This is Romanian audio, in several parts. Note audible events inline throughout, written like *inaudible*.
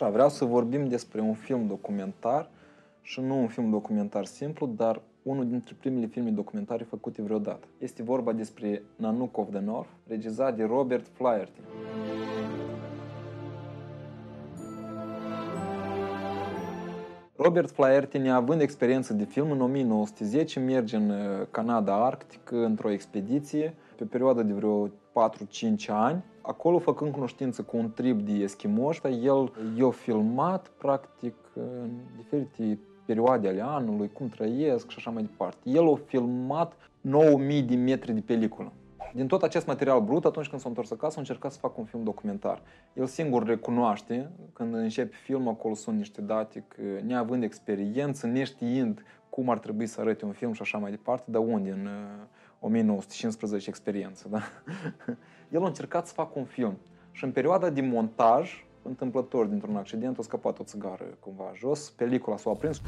Așa, vreau să vorbim despre un film documentar și nu un film documentar simplu, dar unul dintre primele filme documentare făcute vreodată. Este vorba despre Nanook of the North, regizat de Robert Flaherty. Robert Flaherty, neavând experiență de film, în 1910 merge în uh, Canada Arctică într-o expediție pe perioadă de vreo 4-5 ani. Acolo, făcând cunoștință cu un trib de eschimoși, el i-a filmat, practic, în diferite perioade ale anului, cum trăiesc și așa mai departe. El a filmat 9000 de metri de peliculă. Din tot acest material brut, atunci când s-a întors acasă, a încercat să facă un film documentar. El singur recunoaște, când începe filmul, acolo sunt niște date, că neavând experiență, neștiind cum ar trebui să arate un film și așa mai departe, dar unde în 1915 experiență, da? *laughs* El a încercat să facă un film. Și în perioada de montaj, întâmplător dintr-un accident, a scăpat o țigară cumva jos, pelicula s-a aprins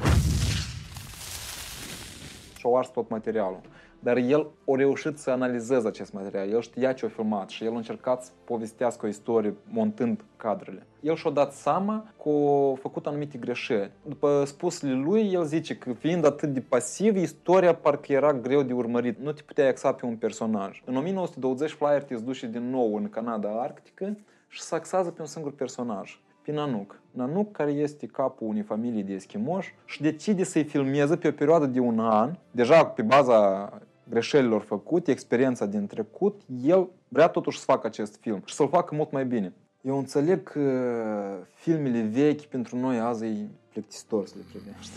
și a ars tot materialul. Dar el a reușit să analizeze acest material. El știa ce a filmat și el a încercat să povestească o istorie montând cadrele. El și-a dat seama că a făcut anumite greșeli. După spusele lui, el zice că fiind atât de pasiv, istoria parcă era greu de urmărit. Nu te puteai axa pe un personaj. În 1920, Flaherty se duce din nou în Canada Arctică și se axează pe un singur personaj pe Nanook. Nanook care este capul unei familii de eschimoși și decide să-i filmeze pe o perioadă de un an, deja pe baza greșelilor făcute, experiența din trecut, el vrea totuși să facă acest film și să-l facă mult mai bine. Eu înțeleg că filmele vechi pentru noi azi e plictisitor să le privești.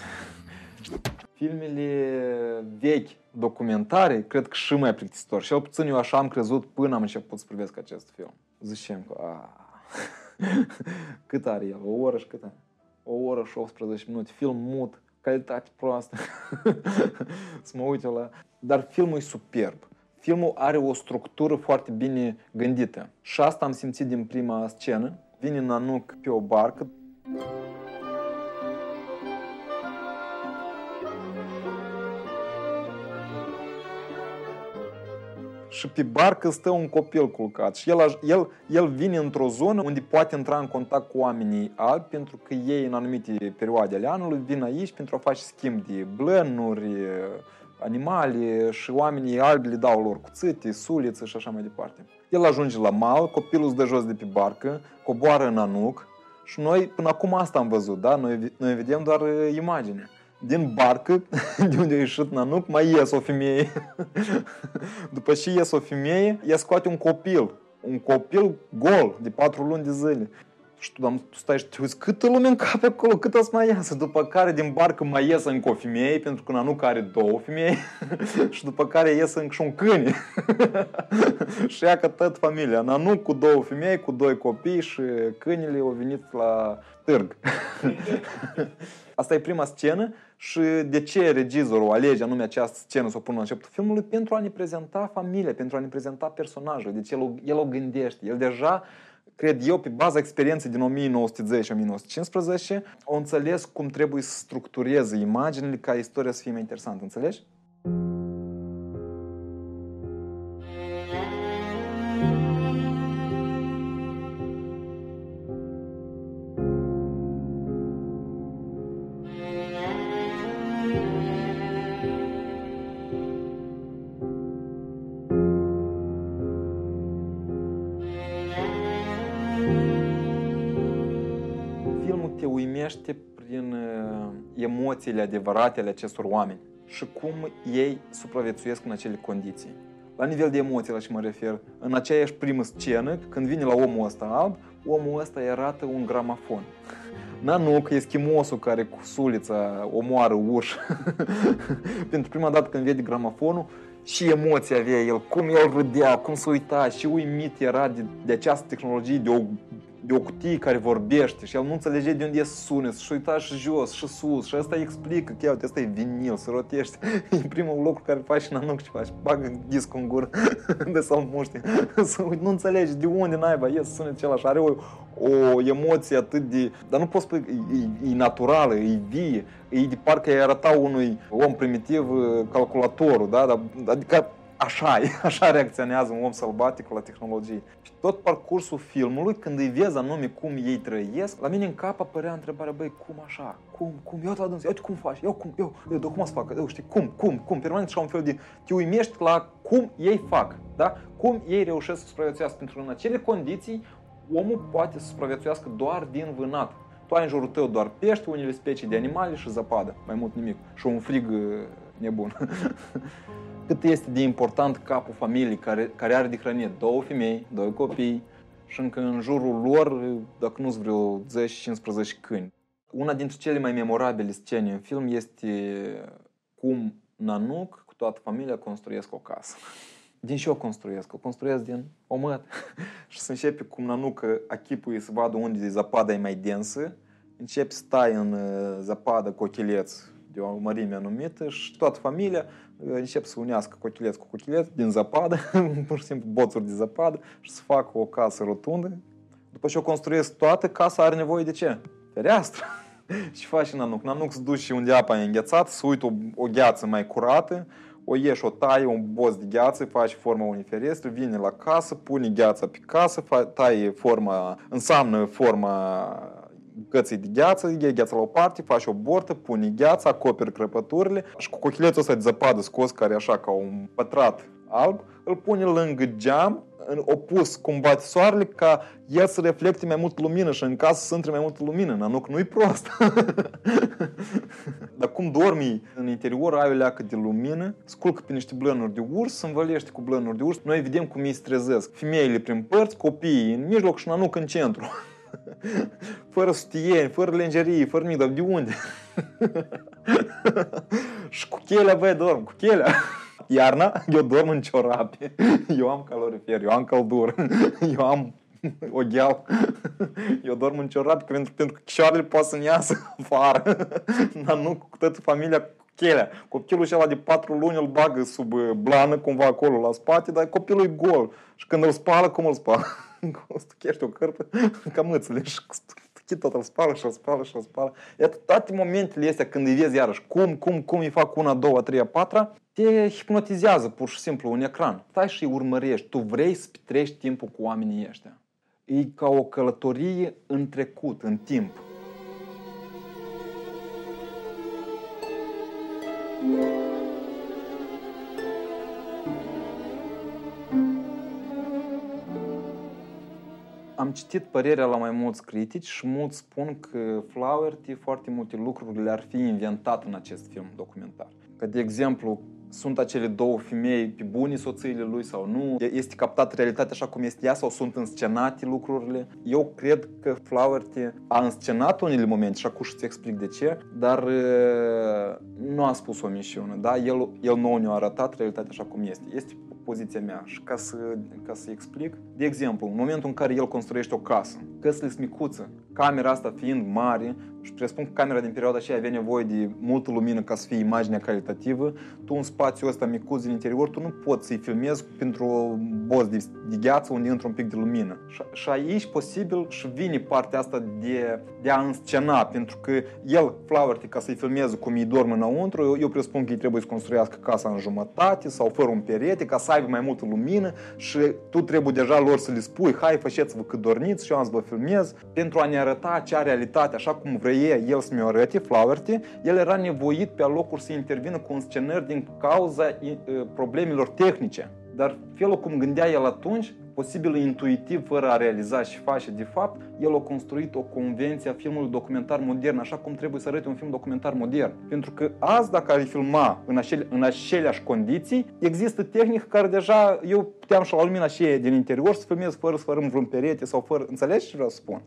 *laughs* Filmele vechi, documentare, cred că și mai plictisitor. Și eu puțin eu așa am crezut până am început să privesc acest film. Zicem că, *laughs* cât are el? O oră și cât are? O oră și 18 minute. Film mut, calitate proastă. *laughs* să mă uit la... Dar filmul e superb. Filmul are o structură foarte bine gândită. Și asta am simțit din prima scenă. Vine Nanook pe o barcă, și pe barcă stă un copil culcat și el, el, el vine într-o zonă unde poate intra în contact cu oamenii albi pentru că ei în anumite perioade ale anului vin aici pentru a face schimb de blănuri, animale și oamenii albi le dau lor cuțite, suliță și așa mai departe. El ajunge la mal, copilul se dă jos de pe barcă, coboară în anuc și noi până acum asta am văzut, da? Noi, noi vedem doar imaginea din barcă, *laughs* de unde a ieșit Nanuc, mai ies o femeie. *laughs* După ce ies o femeie, ea scoate un copil. Un copil gol, de patru luni de zile. Și tu, tu stai și te uiți, câtă lume încape acolo, cât o să mai iasă. După care din barcă mai ies încă o femeie, pentru că Nanuc are două femei. *laughs* și după care ies încă și un câine. *laughs* și ia că tot familia. Nanuc cu două femei, cu doi copii și câinile au venit la târg. *laughs* Asta e prima scenă și de ce regizorul alege anume această scenă să o pună la începutul filmului? Pentru a ne prezenta familia, pentru a ne prezenta personajul. Deci el o, el o gândește. El deja cred eu, pe baza experienței din 1910-1915, o înțeles cum trebuie să structureze imaginile ca istoria să fie mai interesantă. Înțelegi? Uimește prin uh, emoțiile adevărate ale acestor oameni și cum ei supraviețuiesc în acele condiții. La nivel de emoții la ce mă refer, în aceeași primă scenă, când vine la omul ăsta alb, omul ăsta îi arată un gramafon. *laughs* Nanuc, eschimosul care cu sulița omoară urși. *laughs* Pentru prima dată când vede gramafonul, și emoții avea el, cum el râdea, cum se uita și uimit era de, de această tehnologie, de o de o cutie care vorbește și el nu înțelege de unde e sunet și uita și jos și sus și asta explică că uite, asta e vinil, se rotește. *laughs* E primul lucru care faci în anuc ce faci, bagă discul în gură *laughs* de să-l muște. nu înțelegi de unde naiba e sunet acela și are o, o emoție atât de... Dar nu poți spune, e, e naturală, e vie, e de parcă îi arăta unui om primitiv uh, calculatorul, da? Adică așa e, *laughs* așa reacționează un om sălbatic la tehnologie. Și tot parcursul filmului, când îi vezi anume cum ei trăiesc, la mine în cap apărea întrebarea, băi, cum așa? Cum, cum? Eu te la uite cum faci, eu cum, eu, eu, eu cum să fac, eu știi, cum, cum, cum, permanent așa un fel de, te uimești la cum ei fac, da? Cum ei reușesc să supraviețuiască, pentru că în acele condiții omul poate să supraviețuiască doar din vânat. Tu ai în jurul tău doar pești, unele specii de animale și zăpadă, mai mult nimic. Și un frig uh, nebun. *laughs* Cât este de important capul familiei care, care are de hrănit două femei, doi copii și încă în jurul lor, dacă nu-s vreo 10-15 câini. Una dintre cele mai memorabile scene în film este cum Nanuc cu toată familia construiesc o casă. Din ce o construiesc? O construiesc din omăt. *laughs* și să începe cum Nanuc achipui să vadă unde zăpada e mai densă, începe să stai în uh, zăpadă cochileț de o mărime anumită și toată familia uh, încep să unească cochileț cu cochileț din zăpadă, pur și simplu boțuri de zăpadă și să facă o casă rotundă. După ce o construiesc toată, casa are nevoie de ce? Fereastră. și faci nanuc. Nanuc se duce unde apa e înghețată, să uită o, o gheață mai curată, o ieși, o taie, un boz de gheață, face forma unei ferestre, vine la casă, pune gheața pe casă, taie forma, înseamnă forma gății de gheață, iei gheața la o parte, faci o bortă, pune gheața, acoperi crăpăturile și cu cochilețul ăsta de zăpadă scos, care e așa ca un pătrat alb, îl pune lângă geam, în opus cum bate soarele, ca el să reflecte mai mult lumină și în casă să intre mai multă lumină. Nanuc nu-i prost. *laughs* Dar cum dormi în interior, ai o leacă de lumină, sculcă pe niște blănuri de urs, se învălește cu blănuri de urs. Noi vedem cum ei se trezesc. Femeile prin părți, copiii în mijloc și Nanuc în centru. *laughs* *laughs* fără sutieni, fără lenjerii, fără nimic, dar de unde? *laughs* și cu chelea, băi, dorm, cu chelea. *laughs* Iarna, eu dorm în ciorape, eu am calorifer, eu am căldură, eu am o gheal. Eu dorm în ciorape pentru, pentru că chioarele poate să-mi iasă afară. Dar nu cu toată familia cu chelea. Copilul ăla de patru luni îl bagă sub uh, blană cumva acolo la spate, dar copilul e gol. Și când îl spală, cum îl spală? Stuchește o cărpă ca mâțele și tot îl spală și îl spală și îl spală. Iată, toate momentele astea când îi vezi iarăși cum, cum, cum îi fac una, două, treia, patra, te hipnotizează pur și simplu un ecran. Stai și îi urmărești. Tu vrei să petrești timpul cu oamenii ăștia. E ca o călătorie în trecut, în timp. Am citit părerea la mai mulți critici și mulți spun că Flaherty foarte multe lucruri le-ar fi inventat în acest film documentar. Că, de exemplu, sunt acele două femei pe bunii soțiile lui sau nu, este captată realitatea așa cum este ea sau sunt înscenate lucrurile. Eu cred că Flaherty a înscenat unele momente și acum să-ți explic de ce, dar nu a spus o misiune, da? El, el nu ne-a arătat realitatea așa cum este. Este poziția mea și ca să, ca să explic, de exemplu, în momentul în care el construiește o casă, căsile sunt micuță, camera asta fiind mare și presupun că camera din perioada aceea avea nevoie de multă lumină ca să fie imaginea calitativă, tu în spațiul ăsta micuț din interior, tu nu poți să-i filmezi pentru o boz de, de gheață unde intră un pic de lumină. Și, și aici posibil și vine partea asta de, de a înscena, pentru că el, Flaherty, ca să-i filmeze cum îi dorm înăuntru, eu, eu presupun că îi trebuie să construiască casa în jumătate sau fără un perete, ca să aibă mai multă lumină și tu trebuie deja lor să le spui, hai, faceți-vă cât dorniți și eu am să vă filmez, pentru a ne arăta acea realitate, așa cum vrea el să mi-o arăte, Flaherty, el era nevoit pe alocuri să intervină cu scenări din cauza problemelor tehnice. Dar felul cum gândea el atunci, posibil intuitiv, fără a realiza și face de fapt, el a construit o convenție a filmului documentar modern, așa cum trebuie să arate un film documentar modern. Pentru că azi, dacă ai filma în, acele, în aceleași condiții, există tehnică care deja eu puteam și la lumina și din interior să filmez fără să fărâm vreun perete sau fără... Înțelegi ce vreau să spun?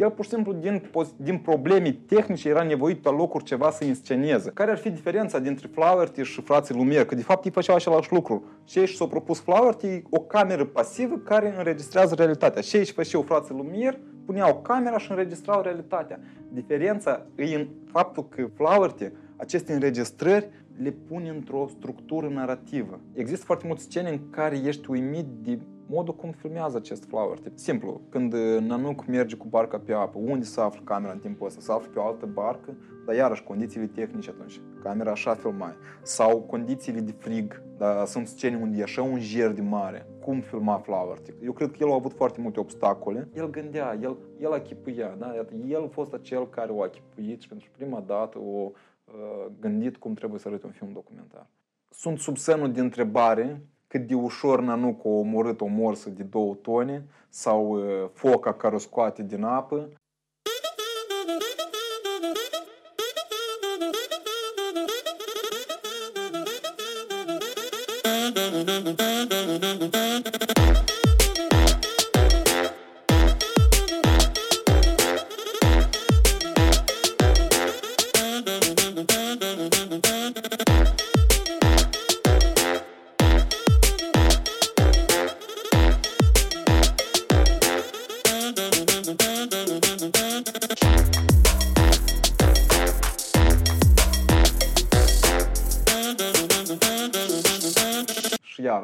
El pur și simplu din, din probleme tehnice era nevoit pe locuri ceva să insceneze. Care ar fi diferența dintre Flaherty și frații Lumière? Că de fapt ei făceau același lucru. Și ei și-au propus Flaherty o cameră pasivă care înregistrează realitatea. Și ei și făceau frații Lumière, puneau camera și înregistrau realitatea. Diferența e în faptul că Flaherty aceste înregistrări le pune într-o structură narrativă. Există foarte multe scene în care ești uimit de modul cum filmează acest flower tip. Simplu, când Nanuc merge cu barca pe apă, unde se află camera în timpul ăsta? Se află pe o altă barcă, dar iarăși condițiile tehnice atunci. Camera așa filmai. Sau condițiile de frig, dar sunt scene unde e așa un jer de mare. Cum filma flower tip? Eu cred că el a avut foarte multe obstacole. El gândea, el, el achipuia, da? El a fost acel care o achipuit și pentru prima dată o uh, gândit cum trebuie să arăte un film documentar. Sunt sub semnul de întrebare cât de ușor Nanuc a omorât o morsă de două tone sau uh, foca care o scoate din apă.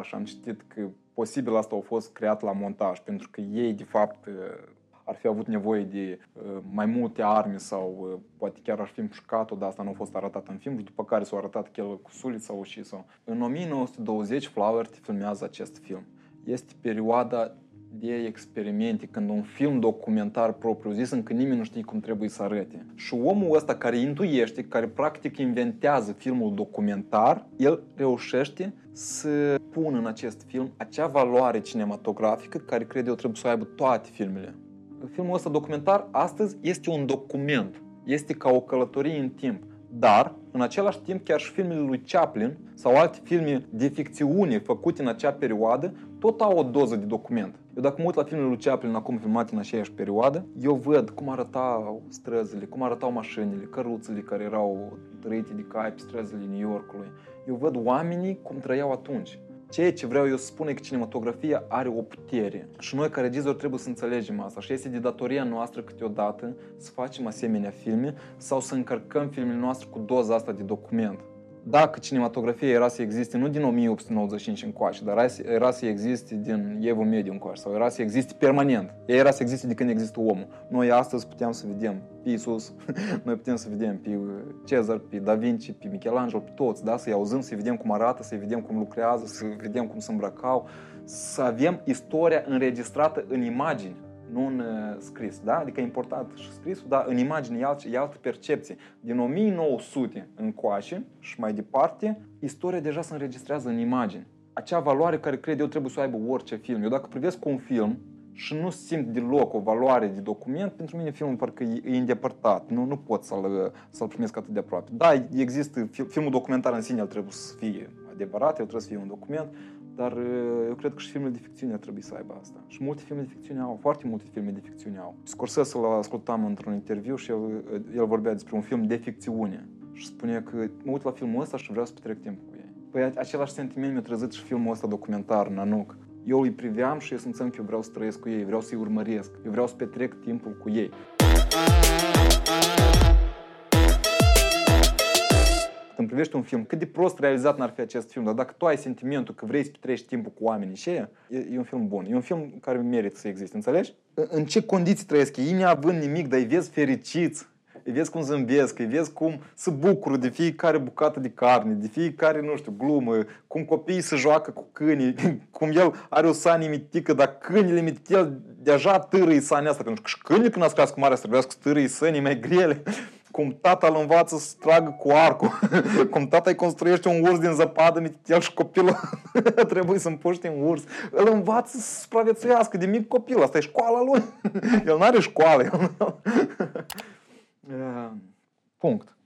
Și iarăși am citit că posibil asta a fost creat la montaj, pentru că ei, de fapt, ar fi avut nevoie de uh, mai multe arme sau uh, poate chiar ar fi împușcat-o, dar asta nu a fost arătat în film și după care s-a arătat că el cu sulița a ucis-o. În 1920 Flaherty filmează acest film. Este perioada de experimente, când un film documentar propriu zis, încă nimeni nu știe cum trebuie să arate. Și omul ăsta care intuiește, care practic inventează filmul documentar, el reușește să pună în acest film acea valoare cinematografică care crede eu trebuie să o aibă toate filmele. Filmul ăsta documentar astăzi este un document, este ca o călătorie în timp. Dar, în același timp, chiar și filmele lui Chaplin sau alte filme de ficțiune făcute în acea perioadă, tot au o doză de document. Eu dacă mă uit la filmele lui Chaplin acum filmate în aceeași perioadă, eu văd cum arătau străzile, cum arătau mașinile, căruțele care erau trăite de cai pe străzile New Yorkului. Eu văd oamenii cum trăiau atunci. Ceea ce vreau eu să spun e că cinematografia are o putere și noi ca regizori trebuie să înțelegem asta și este de datoria noastră câteodată să facem asemenea filme sau să încărcăm filmele noastre cu doza asta de document dacă cinematografia era să existe nu din 1895 încoace, dar era să existe din Evul Mediu încoace, sau era să existe permanent. Ea era să existe de când există omul. Noi astăzi puteam să vedem pe Iisus, *laughs* noi putem să vedem pe Cezar, pe Da Vinci, pe Michelangelo, pe toți, da? să-i auzim, să vedem cum arată, să vedem cum lucrează, să vedem cum se îmbrăcau, să avem istoria înregistrată în imagini nu în uh, scris, da? Adică e important și scrisul, dar în imagine e, alt, e altă percepție. Din 1900 încoace și mai departe, istoria deja se înregistrează în imagini. Acea valoare care cred eu trebuie să o aibă orice film. Eu dacă privesc un film și nu simt deloc o valoare de document, pentru mine filmul parcă e îndepărtat. Nu, nu pot să-l, să-l primesc atât de aproape. Da, există, filmul documentar în sine, el trebuie să fie adevărat, el trebuie să fie un document, dar eu cred că și filmele de ficțiune ar trebui să aibă asta. Și multe filme de ficțiune au, foarte multe filme de ficțiune au. Scorsese l ascultam într-un interviu și el, el vorbea despre un film de ficțiune. Și spunea că mă uit la filmul ăsta și vreau să petrec timp cu ei. Păi același sentiment mi-a trezit și filmul ăsta documentar, Nanuc. Eu îi priveam și eu simțeam că eu vreau să trăiesc cu ei, vreau să-i urmăresc, eu vreau să petrec timpul cu ei. Când privești un film, cât de prost realizat n-ar fi acest film, dar dacă tu ai sentimentul că vrei să petreci timpul cu oamenii și e, e un film bun. E un film care merită să existe, înțelegi? În ce condiții trăiesc ei, neavând nimic, dar îi vezi fericiți, îi vezi cum zâmbesc, îi vezi cum se bucură de fiecare bucată de carne, de fiecare, nu știu, glumă, cum copiii se joacă cu câinii, *laughs* cum el are o sanie mitică, dar câinile mitite, el deja târâi sania asta, pentru că și câinile când nasc cu mare să trebuiască să târâi sănii mai grele cum tata îl învață să tragă cu arcul, *laughs* cum tata îi construiește un urs din zăpadă, el și copilul *laughs* trebuie să împuște un urs. Îl învață să supraviețuiască de mic copil, asta e școala lui. *laughs* El nu are școală. Punct.